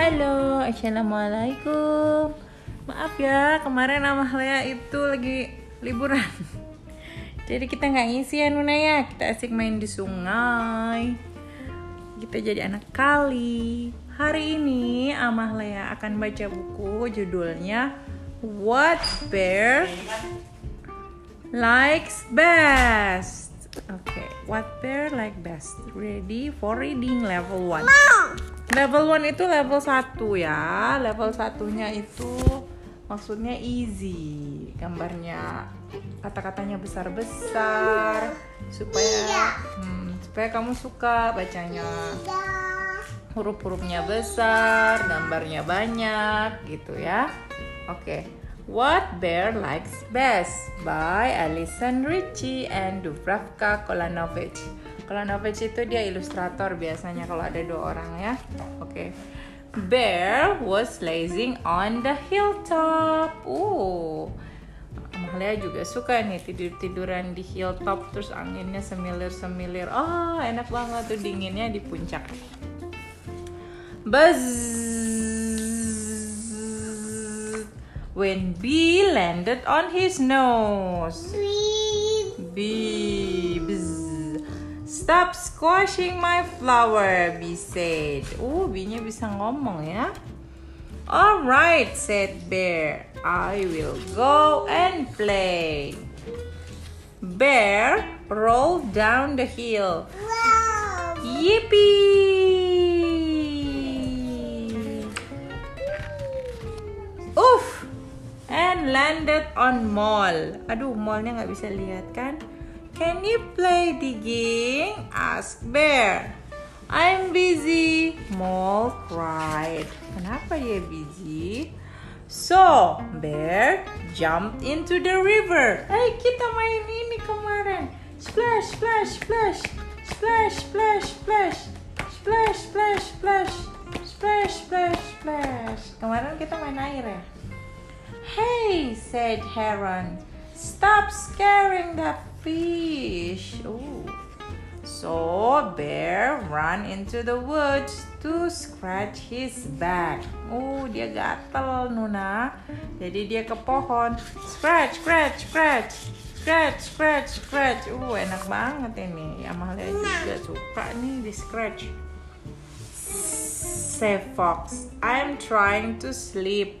Halo, assalamualaikum. Maaf ya, kemarin Lea itu lagi liburan. Jadi kita nggak ngisi ya Nuna ya, kita asik main di sungai. Kita jadi anak kali. Hari ini Lea akan baca buku judulnya What Bear Likes Best. Oke. What bear like best? Ready for reading level 1. Level 1 itu level 1 ya. Level satunya itu maksudnya easy. Gambarnya kata-katanya besar-besar supaya hmm, supaya kamu suka bacanya. Huruf-hurufnya besar, gambarnya banyak gitu ya. Oke. Okay. What Bear Likes Best by Alison Ritchie and Dubravka Kolanovic. Kolanovic itu dia ilustrator biasanya kalau ada dua orang ya. Oke. Okay. Bear was lazing on the hilltop. Uh. Amalia juga suka nih tidur-tiduran di hilltop terus anginnya semilir-semilir. Oh, enak banget tuh dinginnya di puncak. Buzz when bee landed on his nose. Bee. Bee. Stop squashing my flower, Bee said. Oh, Bee-nya bisa ngomong ya. Alright, said Bear. I will go and play. Bear rolled down the hill. Wow. Yippee! And landed on Mall. Aduh, mallnya nggak bisa lihat kan? Can you play digging? asked Bear. I'm busy, Mole cried. Kenapa dia busy? So, Bear jumped into the river. Hey, kita main ini kemarin. Splash, splash, splash. Splash, splash, splash. Splash, splash, splash. Splash, splash, splash. Kemarin kita main air ya? Hey, said Heron. Stop scaring the fish. Ooh. So bear ran into the woods to scratch his back. Oh, dia gatel Nuna. Jadi dia ke pohon. Scratch, scratch, scratch. Scratch, scratch, scratch. Uh, enak banget ini. Amalia juga suka nih di scratch. Say Fox, I'm trying to sleep.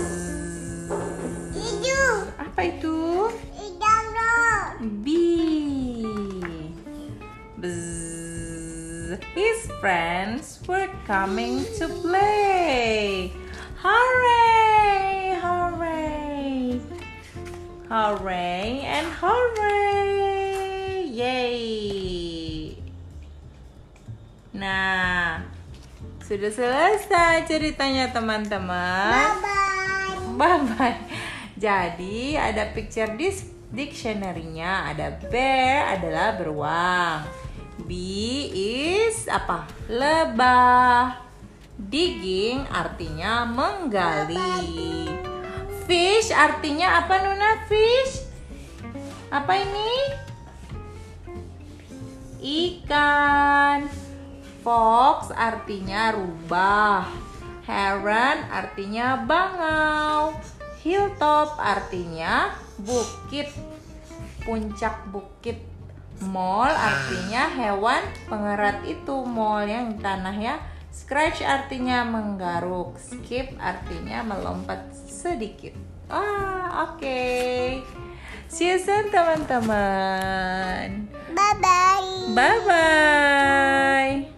His friends were coming to play. Hooray! Hooray! Hooray and hooray! Yay! Nah, sudah selesai ceritanya teman-teman. Bye-bye. Bye-bye. Jadi ada picture di dictionary-nya ada bear adalah beruang. Bee is apa? Lebah. Digging artinya menggali. Fish artinya apa Nuna? Fish? Apa ini? Ikan. Fox artinya rubah. Heron artinya bangau. Hilltop artinya bukit. Puncak bukit. Mall artinya hewan pengerat itu mall yang tanahnya Scratch artinya menggaruk, skip artinya melompat sedikit. Ah, oke. Okay. See you soon teman-teman. Bye bye. Bye bye.